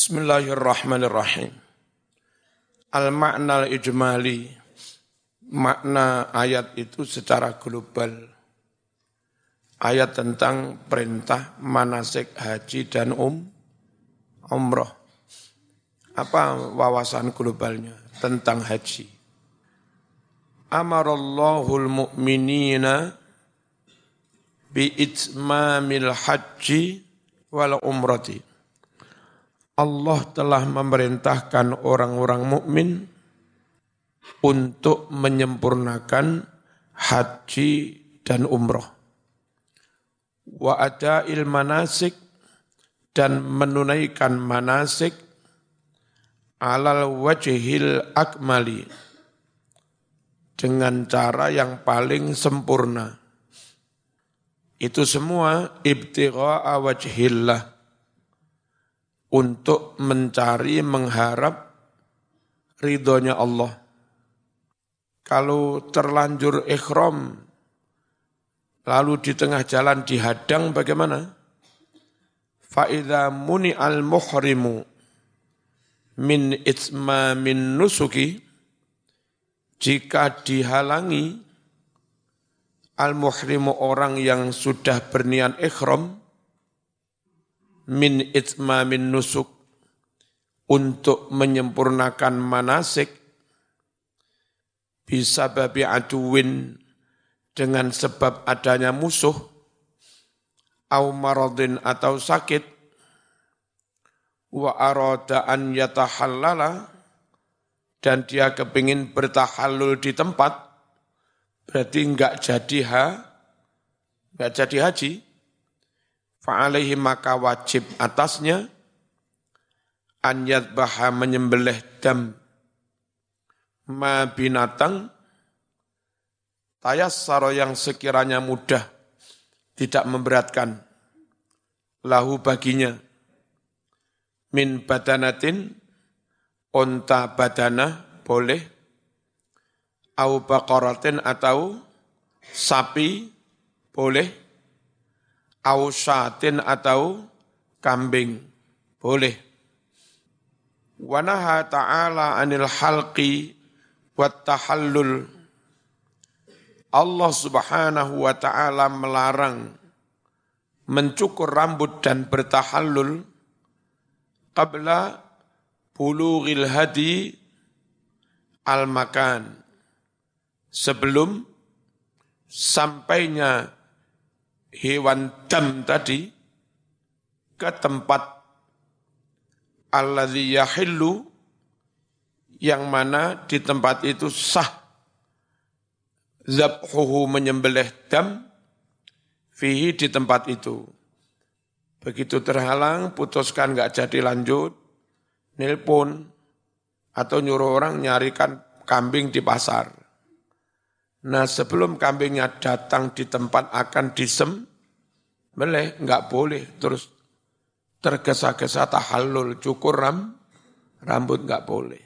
Bismillahirrahmanirrahim. Al-makna ijmali makna ayat itu secara global. Ayat tentang perintah manasik haji dan um umroh. Apa wawasan globalnya tentang haji? Amarallahul mu'minina bi itmamil haji wal umrati. Allah telah memerintahkan orang-orang mukmin untuk menyempurnakan haji dan umroh. Wa ada manasik dan menunaikan manasik alal wajhil akmali dengan cara yang paling sempurna. Itu semua ibtigha'a wajhillah untuk mencari mengharap ridhonya Allah. Kalau terlanjur ikhram, lalu di tengah jalan dihadang bagaimana? Fa'idha muni al-muhrimu min itma min nusuki, jika dihalangi al-muhrimu orang yang sudah berniat ikhram, min itma min nusuk, untuk menyempurnakan manasik, bisa babi aduwin dengan sebab adanya musuh, au maradin atau sakit, wa arada an yatahallala, dan dia kepingin bertahallul di tempat, berarti enggak jadi ha, enggak jadi haji, fa'alaihi maka wajib atasnya, an yadbaha menyembelih dam. Ma binatang tayassaro yang sekiranya mudah tidak memberatkan lahu baginya. Min badanatin onta badana boleh au baqaratin atau sapi boleh au syatin atau kambing. Boleh. Wanaha ta'ala anil halqi wat tahallul. Allah Subhanahu wa taala melarang mencukur rambut dan bertahallul qabla bulughil hadi al makan. Sebelum sampainya hewan dam tadi ke tempat alladzi yahillu yang mana di tempat itu sah zabhuhu menyembelih dam fihi di tempat itu. Begitu terhalang, putuskan nggak jadi lanjut, nelpon atau nyuruh orang nyarikan kambing di pasar. Nah sebelum kambingnya datang di tempat akan disem, meleh nggak boleh terus tergesa-gesa tahallul cukur ram, rambut nggak boleh.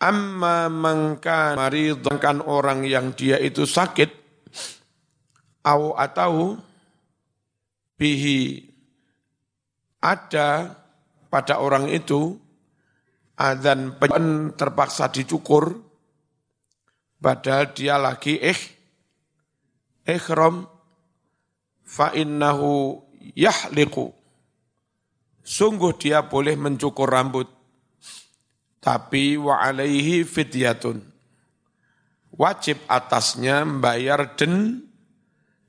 Amma mangka maridkan orang yang dia itu sakit, au atau bihi ada pada orang itu adzan terpaksa dicukur padahal dia lagi eh ikhram fa innahu yahliqu sungguh dia boleh mencukur rambut tapi wa alaihi fidyatun. Wajib atasnya membayar den,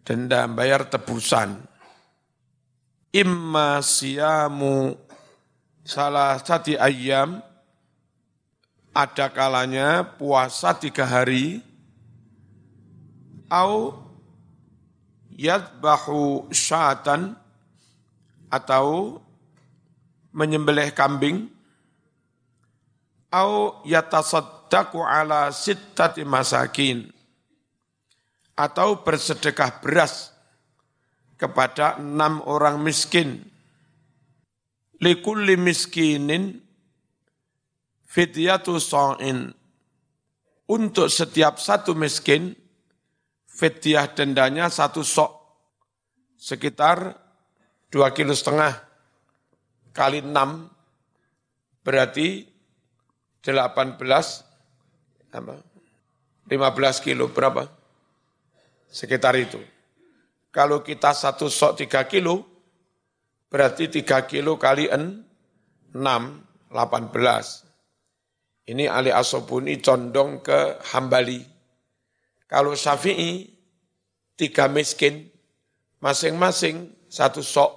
denda, bayar tebusan. Imma siyamu salah satu ayam, ada kalanya puasa tiga hari, au yadbahu syatan, atau menyembelih kambing, au yatasaddaqu ala sittati masakin atau bersedekah beras kepada enam orang miskin. Likulli miskinin fidyatu so'in. Untuk setiap satu miskin, fidyah dendanya satu sok. Sekitar dua kilo setengah kali enam berarti 18 apa? 15 kilo berapa? Sekitar itu. Kalau kita satu sok 3 kilo, berarti 3 kilo kali 6, 18. Ini Ali Asobuni condong ke Hambali. Kalau Syafi'i, tiga miskin, masing-masing satu sok,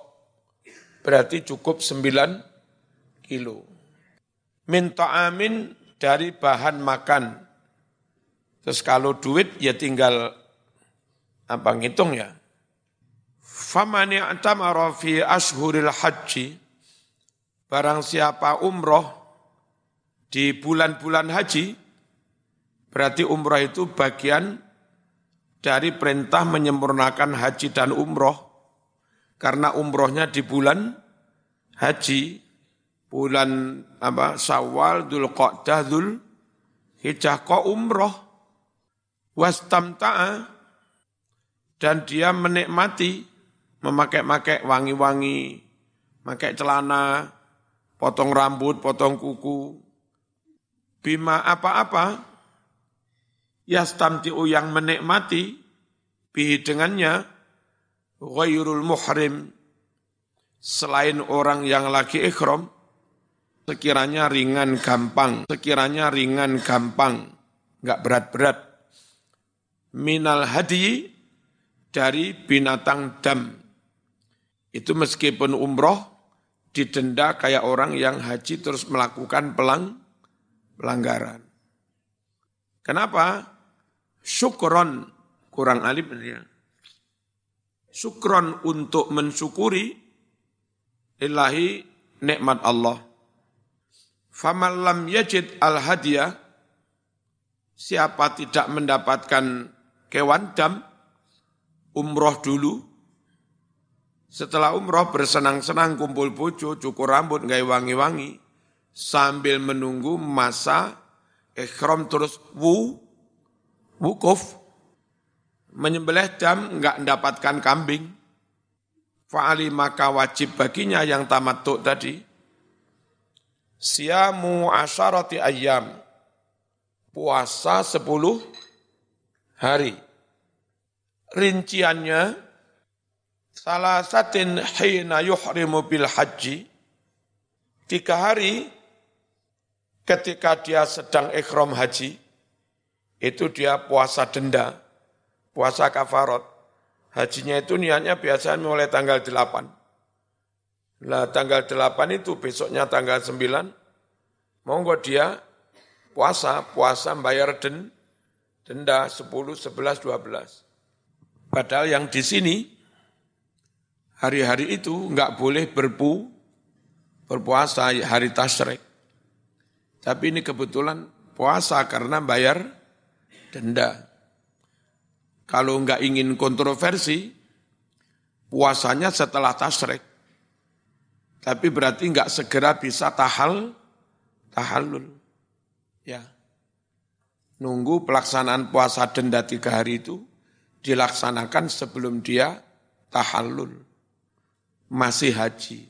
berarti cukup 9 kilo. Minta amin dari bahan makan. Terus kalau duit ya tinggal apa ngitung ya. Famani antamara fi ashuril haji. Barang siapa umroh di bulan-bulan haji, berarti umroh itu bagian dari perintah menyempurnakan haji dan umroh. Karena umrohnya di bulan haji, bulan apa Syawal, Dzulqa'dah, Dzul Hijjah kok umroh? Wastamta'a. Dan dia menikmati memakai-makai wangi-wangi, pakai celana, potong rambut, potong kuku, bima apa-apa, yastamti'u yang menikmati, bihi dengannya, ghairul muhrim, selain orang yang lagi ikhram, sekiranya ringan gampang, sekiranya ringan gampang, enggak berat-berat. Minal hadi dari binatang dam. Itu meskipun umroh didenda kayak orang yang haji terus melakukan pelang, pelanggaran. Kenapa? Syukron, kurang alif ya. Syukron untuk mensyukuri ilahi nikmat Allah Faman lam yajid al hadiah, siapa tidak mendapatkan kewan dam, umroh dulu, setelah umroh bersenang-senang kumpul bojo, cukur rambut, gaya wangi-wangi, sambil menunggu masa ikhram terus wu, wukuf, menyembelih dam enggak mendapatkan kambing, fa'ali maka wajib baginya yang tamat tadi, Siamu asyarati ayam. Puasa sepuluh hari. Rinciannya, salah satin hina yuhrimu bil haji. Tiga hari ketika dia sedang ikhram haji, itu dia puasa denda, puasa kafarot. Hajinya itu niatnya biasanya mulai tanggal delapan. Lah tanggal 8 itu besoknya tanggal 9, monggo dia puasa, puasa bayar den, denda 10, 11, 12. Padahal yang di sini hari-hari itu enggak boleh berpu, berpuasa hari tasrek. Tapi ini kebetulan puasa karena bayar denda. Kalau enggak ingin kontroversi, puasanya setelah tasrek. Tapi berarti enggak segera bisa tahal, tahallul. Ya. Nunggu pelaksanaan puasa denda tiga hari itu dilaksanakan sebelum dia tahallul. Masih haji.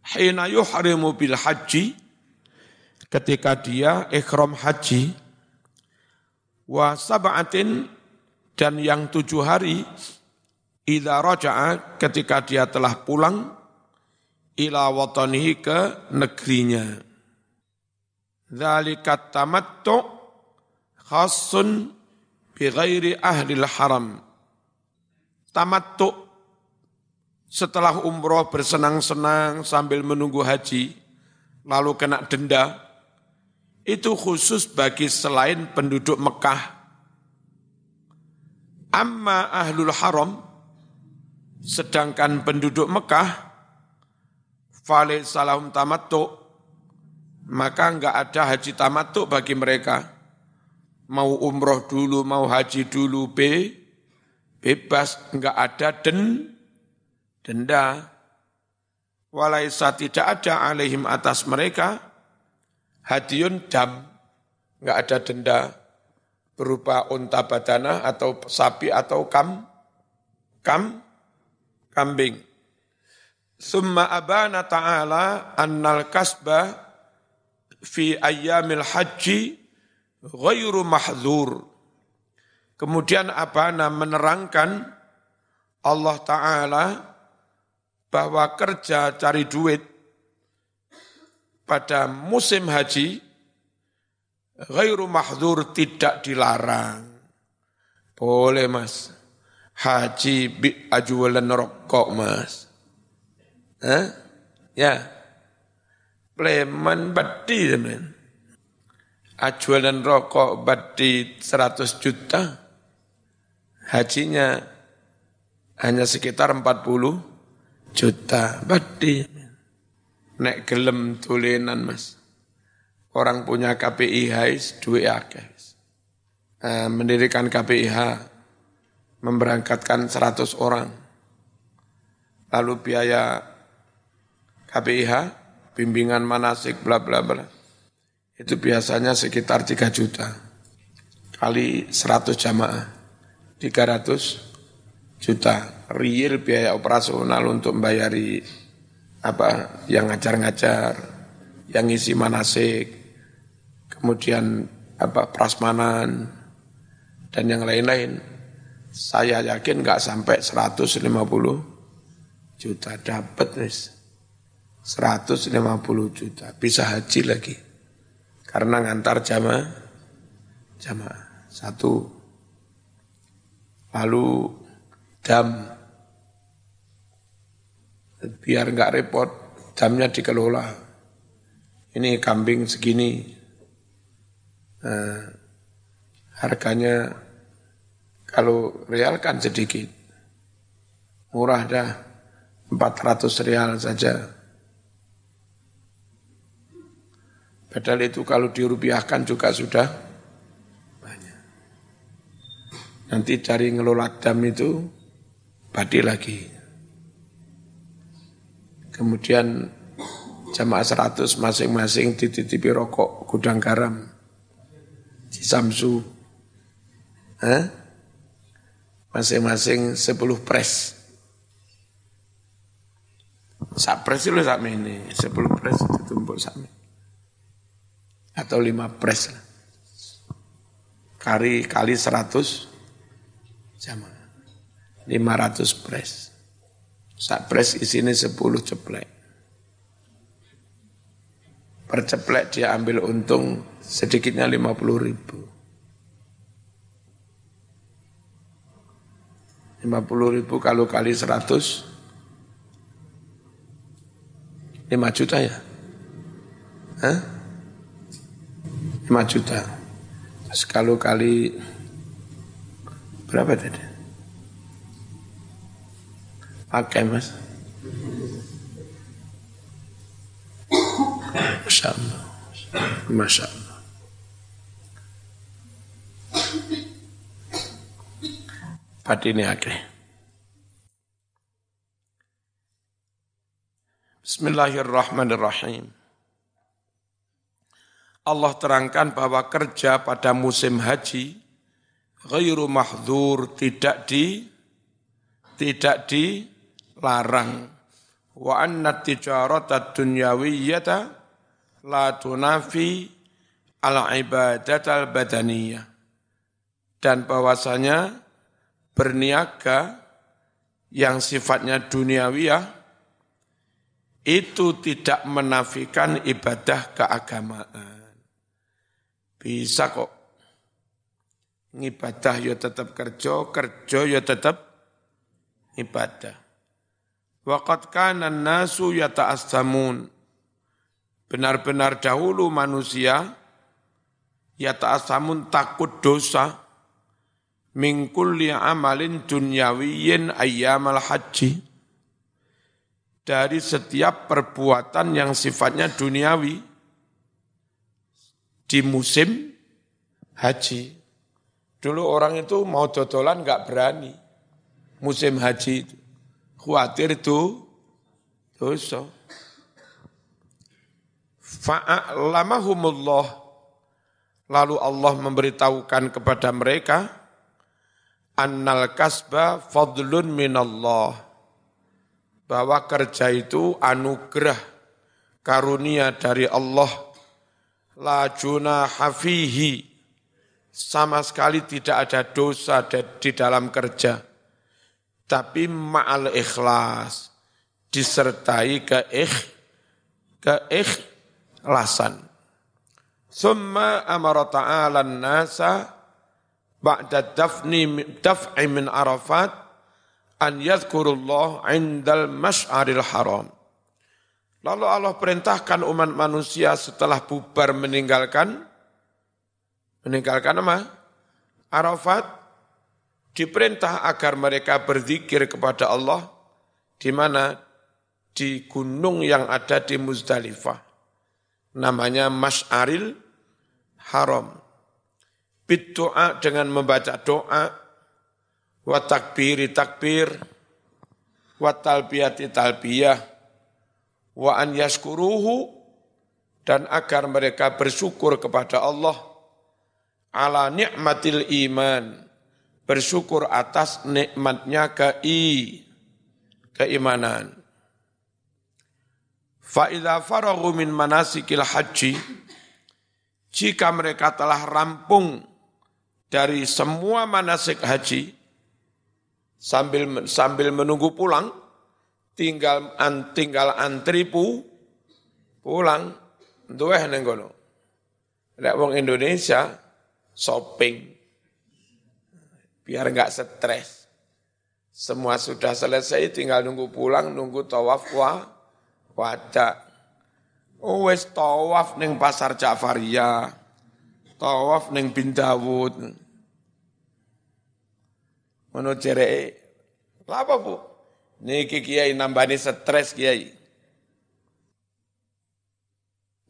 Hina yuhrimu bil haji, ketika dia ikhram haji, wa sab'atin dan yang tujuh hari Ida roja'a ketika dia telah pulang ila watanihi ke negerinya. Dzalika tamattu khasun bi ghairi ahli haram. Tamattu setelah umroh bersenang-senang sambil menunggu haji, lalu kena denda, itu khusus bagi selain penduduk Mekah. Amma ahlul haram, Sedangkan penduduk Mekah, fale salahum tamattu, maka enggak ada haji tamattu bagi mereka. Mau umroh dulu, mau haji dulu, B, bebas, enggak ada den, denda. Walaisa tidak ada alaihim atas mereka, hadiun dam, enggak ada denda berupa unta badana atau sapi atau kam, kam, kambing. Summa abana ta'ala annal kasba fi ayyamil haji ghairu mahdzur. Kemudian Abana menerangkan Allah Ta'ala bahwa kerja cari duit pada musim haji ghairu mahdzur tidak dilarang. Boleh mas. Haji bi ajualan rokok mas. Hah? Ya. Pleman badi teman. Ajualan rokok badi 100 juta. Hajinya hanya sekitar 40 juta. Badi. Nek gelem tulenan mas. Orang punya KPIH duit akeh. Eh, mendirikan KPIH memberangkatkan 100 orang. Lalu biaya KPIH, bimbingan manasik, bla bla bla. Itu biasanya sekitar 3 juta. Kali 100 jamaah, 300 juta. Real biaya operasional untuk membayari apa yang ngajar-ngajar, yang ngisi manasik, kemudian apa prasmanan dan yang lain-lain. Saya yakin nggak sampai 150 juta dapat wis. 150 juta, bisa haji lagi. Karena ngantar jamaah, jamaah. Satu. Lalu dam. Biar nggak repot, damnya dikelola. Ini kambing segini. Nah, harganya kalau real kan sedikit. Murah dah, 400 real saja. Padahal itu kalau dirupiahkan juga sudah banyak. Nanti cari ngelola dam itu badi lagi. Kemudian jamaah seratus masing-masing dititipi rokok gudang garam di Samsu. Hah? Masing-masing sepuluh pres. Sak pres itu sak ini, sepuluh pres itu tumpuk sak atau lima pres lah. Kali kali seratus jamaah. Lima ratus pres. Sak pres isinya sepuluh ceplek. Per ceplek dia ambil untung sedikitnya lima puluh ribu. Lima puluh ribu kalau kali seratus, lima juta ya? Hah? 5 juta. Terus kalau kali berapa tadi? Pakai mas. Masya Allah. Masya Allah. Ini akhir. Bismillahirrahmanirrahim. Allah terangkan bahwa kerja pada musim haji ghairu mahdzur tidak di tidak dilarang wa anna tijarata dunyawiyyata la tunafi al ibadat al badaniyah dan bahwasanya berniaga yang sifatnya duniawiyah itu tidak menafikan ibadah keagamaan bisa kok. Ngibadah ya tetap kerja, kerja ya tetap ibadah. Waqat kana nasu yata'assamun. Benar-benar dahulu manusia yata'assamun takut dosa min kulli amalin dunyawiyin ayyamal haji. Dari setiap perbuatan yang sifatnya duniawi, di musim haji. Dulu orang itu mau dodolan nggak berani. Musim haji itu. Khawatir itu dosa. Fa'alamahumullah. Lalu Allah memberitahukan kepada mereka, Annal kasba fadlun minallah. bahwa kerja itu anugerah karunia dari Allah la hafihi sama sekali tidak ada dosa di dalam kerja tapi ma'al ikhlas disertai keikh keikhlasan summa amara ta'ala nasa ba'da dafni daf'i min arafat an yadhkurullah indal mas'aril haram. Lalu Allah perintahkan umat manusia setelah bubar meninggalkan meninggalkan apa? Arafat diperintah agar mereka berzikir kepada Allah di mana? Di gunung yang ada di Muzdalifah. Namanya Mas'aril Haram. Bid doa dengan membaca doa. Wa takbiri takbir, wa talbiyati talbiyah, wa an yaskuruhu, dan agar mereka bersyukur kepada Allah. Ala nikmatil iman, bersyukur atas nikmatnya kei, keimanan. Fa'idha faragu min manasikil haji, jika mereka telah rampung dari semua manasik haji, sambil sambil menunggu pulang tinggal tinggal antri pu pulang duwe neng kono lek wong Indonesia shopping biar nggak stres semua sudah selesai tinggal nunggu pulang nunggu tawaf wa wada oh tawaf neng pasar Ja'fariyah tawaf neng bin Dawud Ngono cereke. Apa Bu? Niki kiai nambani stres kiai.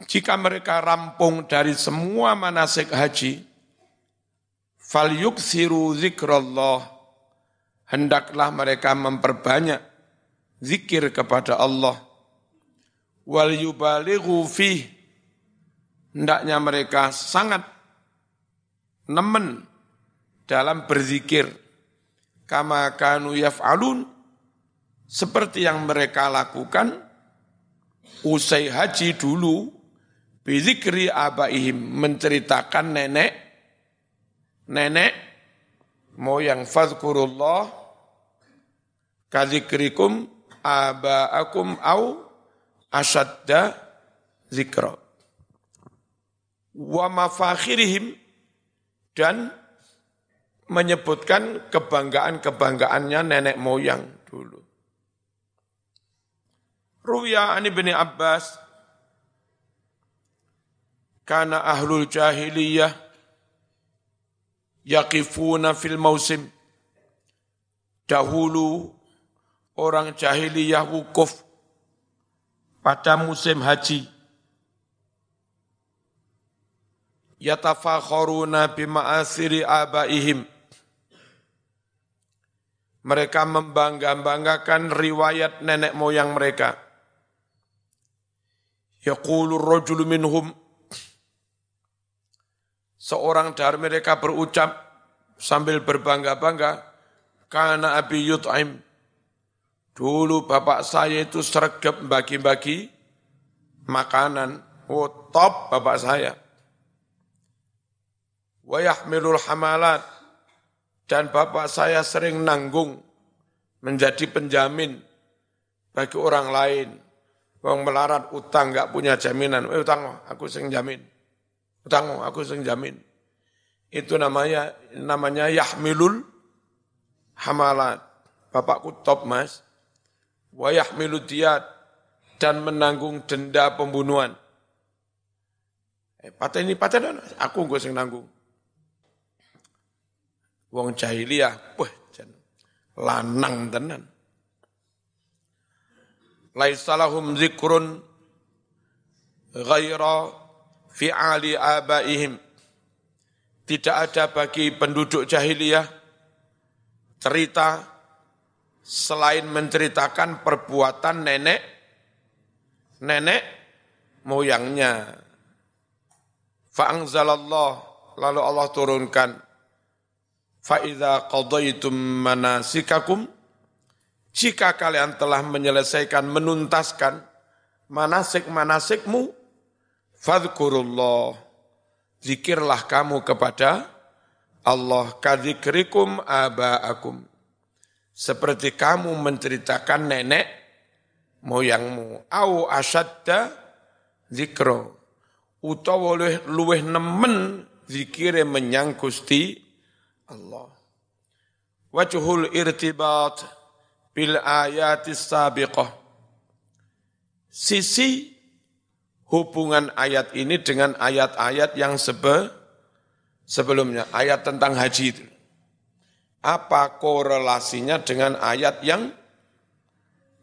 Jika mereka rampung dari semua manasik haji, fal yuksiru zikrullah, hendaklah mereka memperbanyak zikir kepada Allah. Wal yubalighu fih, hendaknya mereka sangat nemen dalam berzikir. Kama kanu yaf'alun. Seperti yang mereka lakukan usai haji dulu bizikri abaihim menceritakan nenek nenek moyang fadhkurullah kadzikrikum abaakum au asadda zikra wa mafakhirihim dan menyebutkan kebanggaan-kebanggaannya nenek moyang dulu. Ruya ani bin Abbas karena ahlul jahiliyah yaqifuna fil mausim. Dahulu orang jahiliyah wukuf pada musim haji. Yatafakharuna bima'asiri abaihim. Mereka membangga-banggakan riwayat nenek moyang mereka. Yaqulu rajulu minhum Seorang dari mereka berucap sambil berbangga-bangga, karena Abi Yut'im, dulu bapak saya itu sergap bagi-bagi makanan, oh top bapak saya. Wa yahmilul hamalat, dan bapak saya sering nanggung menjadi penjamin bagi orang lain. Wong melarat utang nggak punya jaminan. Eh utang aku sering jamin. Utang aku sering jamin. Itu namanya namanya yahmilul hamalat. Bapakku top mas. Wa yahmilu diyat dan menanggung denda pembunuhan. Eh, paten ini paten aku gue sing nanggung wong jahiliyah, wah lanang tenan. Laisalahum zikrun ghaira fi'ali abaihim. Tidak ada bagi penduduk jahiliyah cerita selain menceritakan perbuatan nenek nenek moyangnya. Fa'angzalallah lalu Allah turunkan Fa'idha qadaitum manasikakum, jika kalian telah menyelesaikan, menuntaskan manasik-manasikmu, fadhkurullah, zikirlah kamu kepada Allah kadzikrikum aba'akum. Seperti kamu menceritakan nenek moyangmu. Au asyadda zikro. Utawa luweh, nemen zikire menyang Gusti Allah. Wajhul irtibat bil ayatis sabiqah. Sisi hubungan ayat ini dengan ayat-ayat yang sebe, sebelumnya, ayat tentang haji itu. Apa korelasinya dengan ayat yang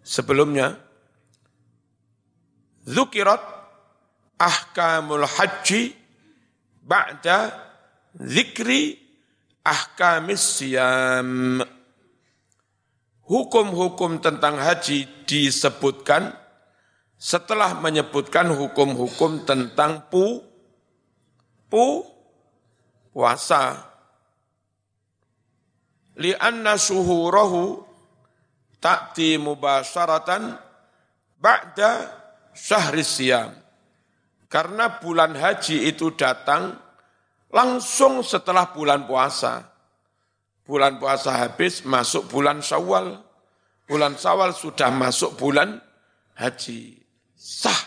sebelumnya? Zukirat ahkamul haji ba'da zikri ahkamis siyam. Hukum-hukum tentang haji disebutkan setelah menyebutkan hukum-hukum tentang pu, pu, puasa. Lianna suhurahu ta'ti mubasharatan ba'da syahri siyam. Karena bulan haji itu datang langsung setelah bulan puasa. Bulan puasa habis, masuk bulan syawal. Bulan syawal sudah masuk bulan haji. Sah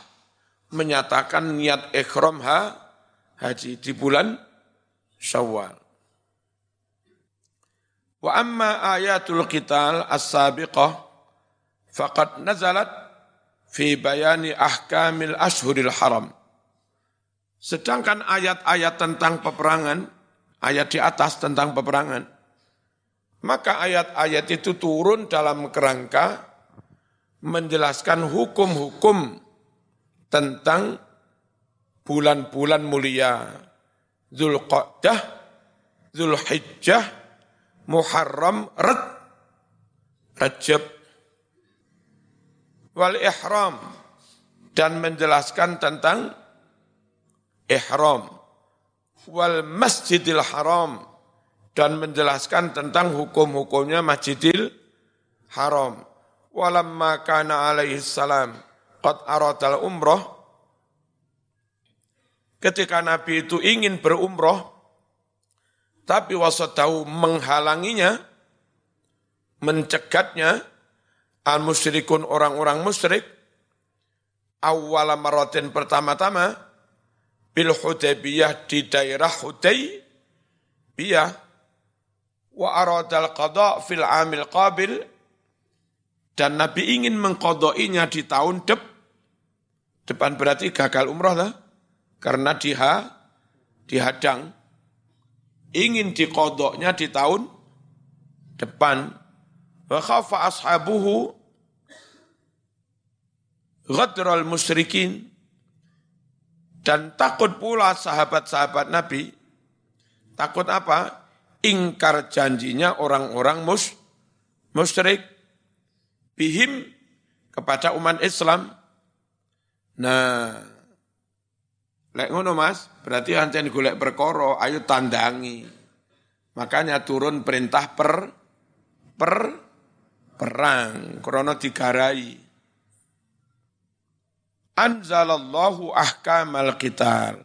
menyatakan niat ikhram ha, haji di bulan syawal. Wa amma ayatul qital as-sabiqah faqad nazalat fi bayani ahkamil ashhuril haram. Sedangkan ayat-ayat tentang peperangan, ayat di atas tentang peperangan, maka ayat-ayat itu turun dalam kerangka menjelaskan hukum-hukum tentang bulan-bulan mulia. Zulqa'dah, Zulhijjah, Muharram, Red, Rajab, wal ihram. Dan menjelaskan tentang ihram. Wal masjidil haram. Dan menjelaskan tentang hukum-hukumnya Masjidil Haram. Walamma kana alaihi salam qad aradal umroh. Ketika Nabi itu ingin berumroh tapi wasatahu menghalanginya mencegatnya al musyrikun orang-orang musyrik awal maratin pertama-tama bil Hudaybiyah di daerah Hudaybiyah wa aradal qada fil amil qabil dan Nabi ingin mengkodoinya di tahun dep, depan berarti gagal umrah lah, karena diha, dihadang. Ingin dikodoknya di tahun depan. Wa ashabuhu ghadral musyrikin dan takut pula sahabat-sahabat Nabi takut apa? ingkar janjinya orang-orang mus, musyrik bihim kepada umat Islam. Nah, lek ngono Mas, berarti ancen golek perkara, ayo tandangi. Makanya turun perintah per per perang, krono digarai. Anzalallahu ahkamal qital.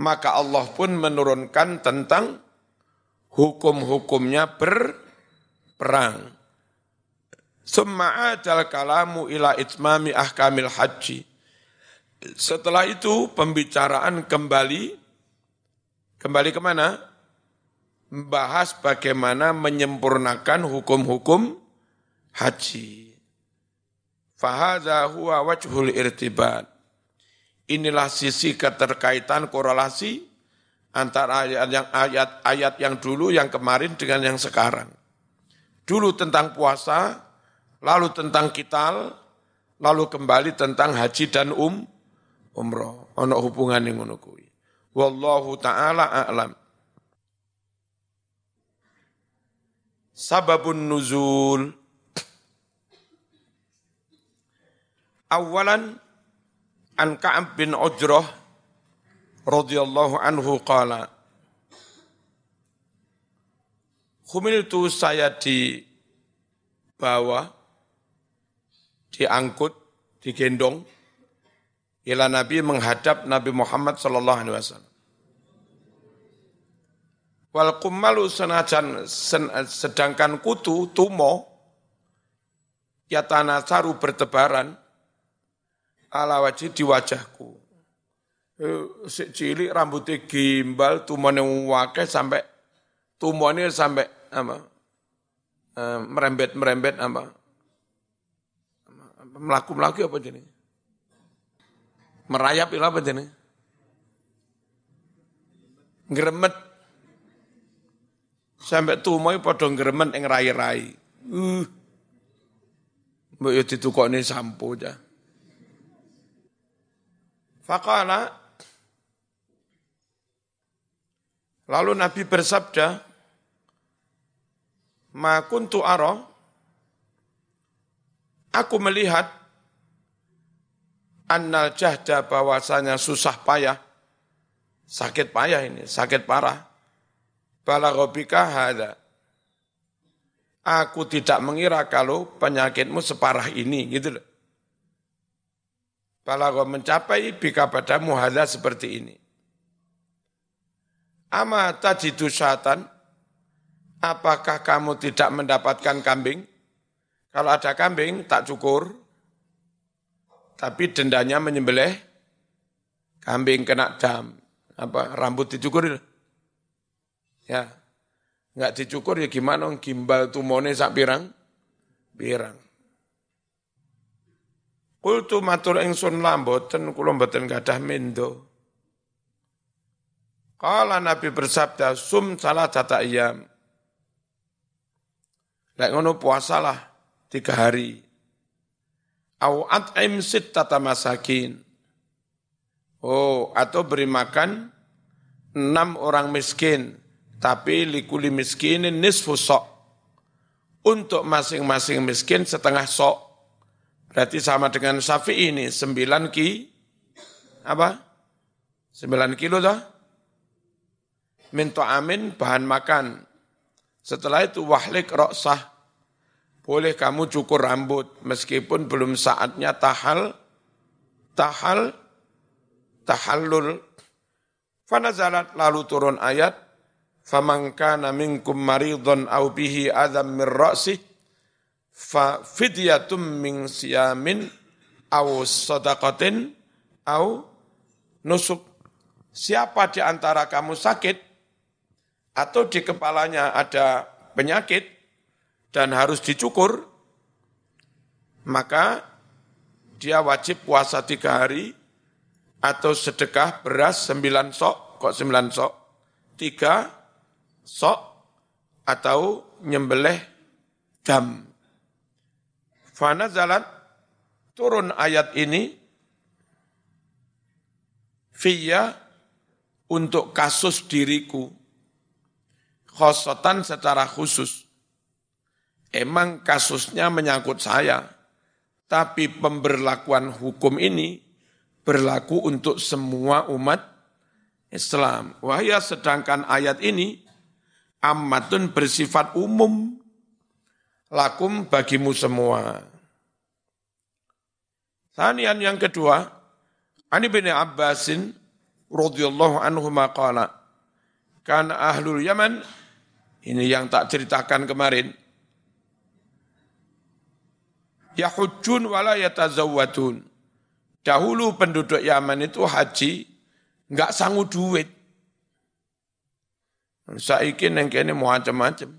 Maka Allah pun menurunkan tentang hukum-hukumnya berperang. Summa adal kalamu ila itmami ahkamil haji. Setelah itu pembicaraan kembali, kembali ke mana? Membahas bagaimana menyempurnakan hukum-hukum haji. Fahadha huwa wajhul irtibat. Inilah sisi keterkaitan korelasi antara ayat yang ayat ayat yang dulu yang kemarin dengan yang sekarang. Dulu tentang puasa, lalu tentang kital, lalu kembali tentang haji dan um umroh. Ono hubungan yang ngono kuwi. Wallahu taala a'lam. Sababun nuzul Awalan an Ka'ab bin Ujrah radhiyallahu anhu qala Humiltu saya dibawa diangkut, digendong, ila Nabi menghadap Nabi Muhammad sallallahu alaihi wasallam. Wal kummalu senajan sedangkan kutu tumo yatana saru bertebaran ala wajib di wajahku. Eh, si cilik rambutnya gimbal tumone wake sampai tumone sampai apa eh, merembet merembet apa melaku melaku apa jenis Merayap itu apa jenis? Ngeremet. Sampai tumoy padha ngeremet yang rai-rai. Uh. Mbak yo ditukokne sampo aja. Fakala Lalu Nabi bersabda, Ma kuntu ara, aku melihat annal jahda bahwasanya susah payah, sakit payah ini, sakit parah. Balagobika hada. Aku tidak mengira kalau penyakitmu separah ini, gitu loh. Balago mencapai bika padamu hada seperti ini. Ama tajidu syatan, apakah kamu tidak mendapatkan kambing? Kalau ada kambing, tak cukur, tapi dendanya menyembelih kambing kena dam. Apa rambut dicukur? Ya. Enggak dicukur ya gimana gimbal tumone sak pirang? Pirang. Kultu matur ingsun lamboten kula mboten gadah mendo. Kala Nabi bersabda sum salah tata iyam. Lek ngono puasalah tiga hari. Au at'im sittata masakin. Oh, atau beri makan enam orang miskin, tapi likuli miskinin nisfu sok. Untuk masing-masing miskin setengah sok. Berarti sama dengan safi ini, sembilan ki, apa? Sembilan kilo dah. Minto amin bahan makan. Setelah itu wahlik roksah boleh kamu cukur rambut meskipun belum saatnya tahal, tahal, tahallul. Fanazalat lalu turun ayat, faman kana minkum maridun au bihi adam min ra'si fa fidyatum min siyamin au sadaqatin au nusuk. Siapa di antara kamu sakit atau di kepalanya ada penyakit, dan harus dicukur, maka dia wajib puasa tiga hari atau sedekah beras sembilan sok, kok sembilan sok, tiga sok atau nyembelih dam. Fana zalat turun ayat ini via untuk kasus diriku. Khosotan secara khusus Emang kasusnya menyangkut saya, tapi pemberlakuan hukum ini berlaku untuk semua umat Islam. Wahya sedangkan ayat ini amatun bersifat umum, lakum bagimu semua. Tanian yang kedua, Ani bin Abbasin radhiyallahu anhu maqala kan ahlul Yaman ini yang tak ceritakan kemarin yahujun wala yatazawwadun. Dahulu penduduk Yaman itu haji nggak sanggup duit. Saiki neng kene macam-macam.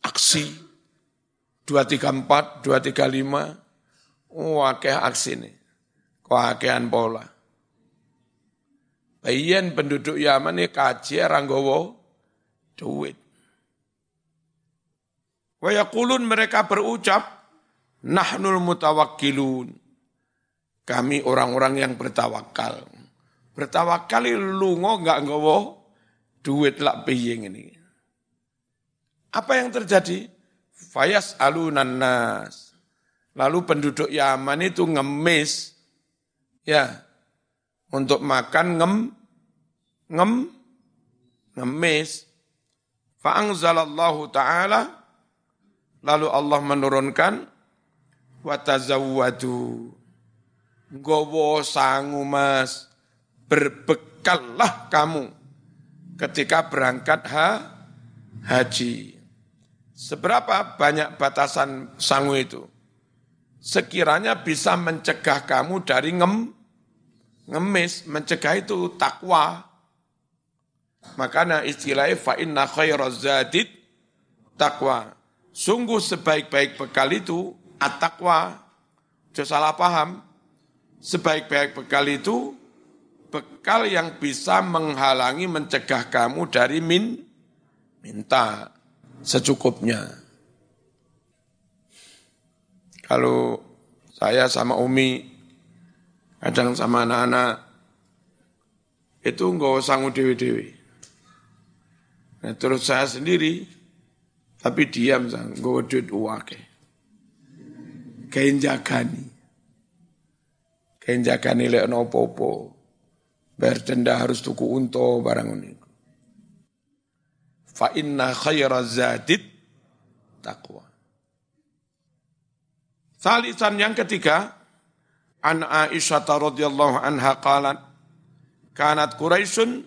Aksi 234, 235, wakeh aksi ini. Wakehan pola. Bayan penduduk Yaman ini kaji ranggowo duit. Wayakulun mereka berucap, Nahnul mutawakkilun. Kami orang-orang yang bertawakal. Bertawakal lungo enggak nggawa duit lak piying ini. Apa yang terjadi? Fayas alunan nas. Lalu penduduk Yaman itu ngemis ya untuk makan ngem ngem ngemis. Fa'angzalallahu ta'ala lalu Allah menurunkan watazawwadu. Gowo sangu mas, berbekallah kamu ketika berangkat ha, haji. Seberapa banyak batasan sangu itu? Sekiranya bisa mencegah kamu dari ngem, ngemis, mencegah itu takwa. Makanya istilahnya fa inna khairazadid takwa. Sungguh sebaik-baik bekal itu at-taqwa. Salah paham. Sebaik-baik bekal itu bekal yang bisa menghalangi mencegah kamu dari min minta secukupnya. Kalau saya sama Umi, kadang sama anak-anak, itu nggak sanggup dewi-dewi. Nah, terus saya sendiri, tapi diam gue duit uake. Kain jagani. Kain jagani lek no popo. Bayar denda harus tuku unto barang ini. Fa inna khaira zadid taqwa. Salisan yang ketiga, an Aisyah radhiyallahu anha qalat kanat Quraisyun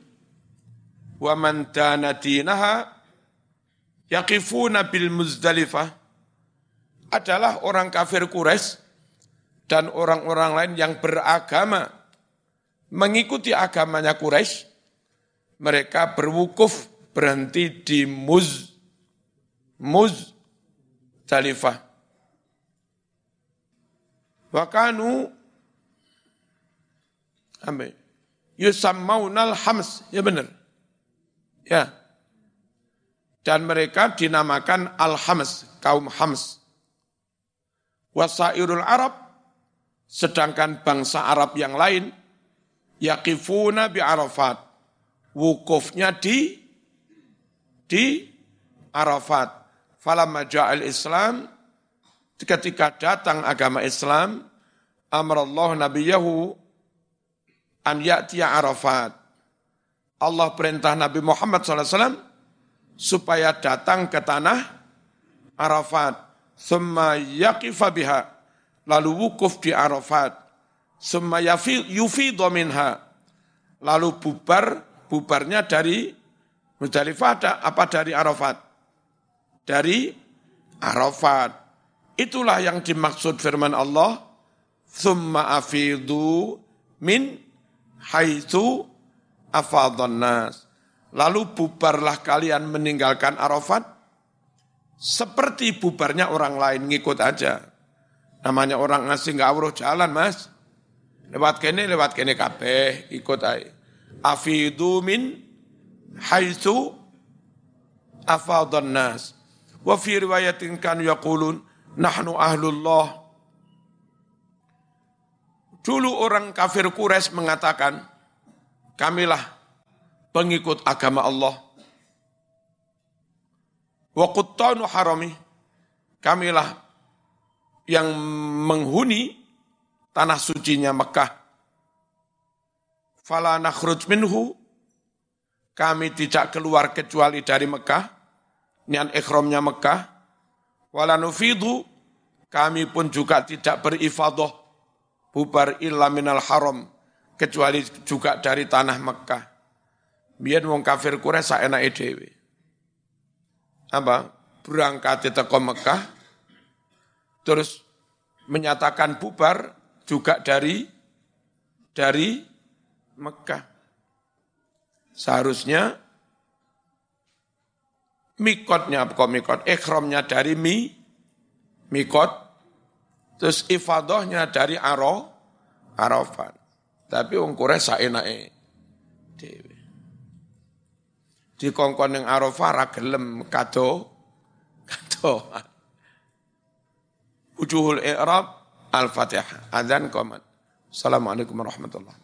wa man dana dinaha yaqifuna bil Muzdalifah adalah orang kafir Quraisy dan orang-orang lain yang beragama mengikuti agamanya Quraisy mereka berwukuf berhenti di Muz Muz Talifah. Wakanu yusammaunal hams, ya benar. Ya. Dan mereka dinamakan Al-Hams, kaum Hams. Wasairul Arab, sedangkan bangsa Arab yang lain, yakifuna bi Arafat. Wukufnya di di Arafat. Falamma ja'al Islam, ketika datang agama Islam, amrallahu nabiyahu an ya'tiya Arafat Allah perintah Nabi Muhammad SAW supaya datang ke tanah Arafat. Summa yaqifa biha. Lalu wukuf di Arafat. Summa yufidho minha. Lalu bubar, bubarnya dari Muzdalifah apa dari Arafat? Dari Arafat. Itulah yang dimaksud firman Allah. Summa afidu min haitsu afadhan. Lalu bubarlah kalian meninggalkan Arafat seperti bubarnya orang lain ngikut aja. Namanya orang asing nggak awruh jalan mas. Lewat kene, lewat kene kabeh, ikut aja. Afidu min haitsu afadhan nas. Wa fi riwayatin kan yaqulun nahnu ahlullah. Dulu orang kafir Quraisy mengatakan, kamilah pengikut agama Allah. Wa quttanu harami, kamilah yang menghuni tanah sucinya Mekah. Fala nakhruj minhu, kami tidak keluar kecuali dari Mekah, niat ikhramnya Mekah. Wala nufidu, kami pun juga tidak berifadah, bubar illa minal haram, kecuali juga dari tanah Mekah. Biar wong kafir Quraisy saenake dhewe. Apa? Berangkat ke Mekah terus menyatakan bubar juga dari dari Mekah. Seharusnya mikotnya kok mikot, ikhramnya dari mi, mikot, terus ifadohnya dari aro, arafat. Tapi wong Quraisy saenake. Dikongkon ning Arafah ra gelem kado kado. Wujuhul i'rab al-Fatihah. Adzan qomat. Assalamualaikum warahmatullahi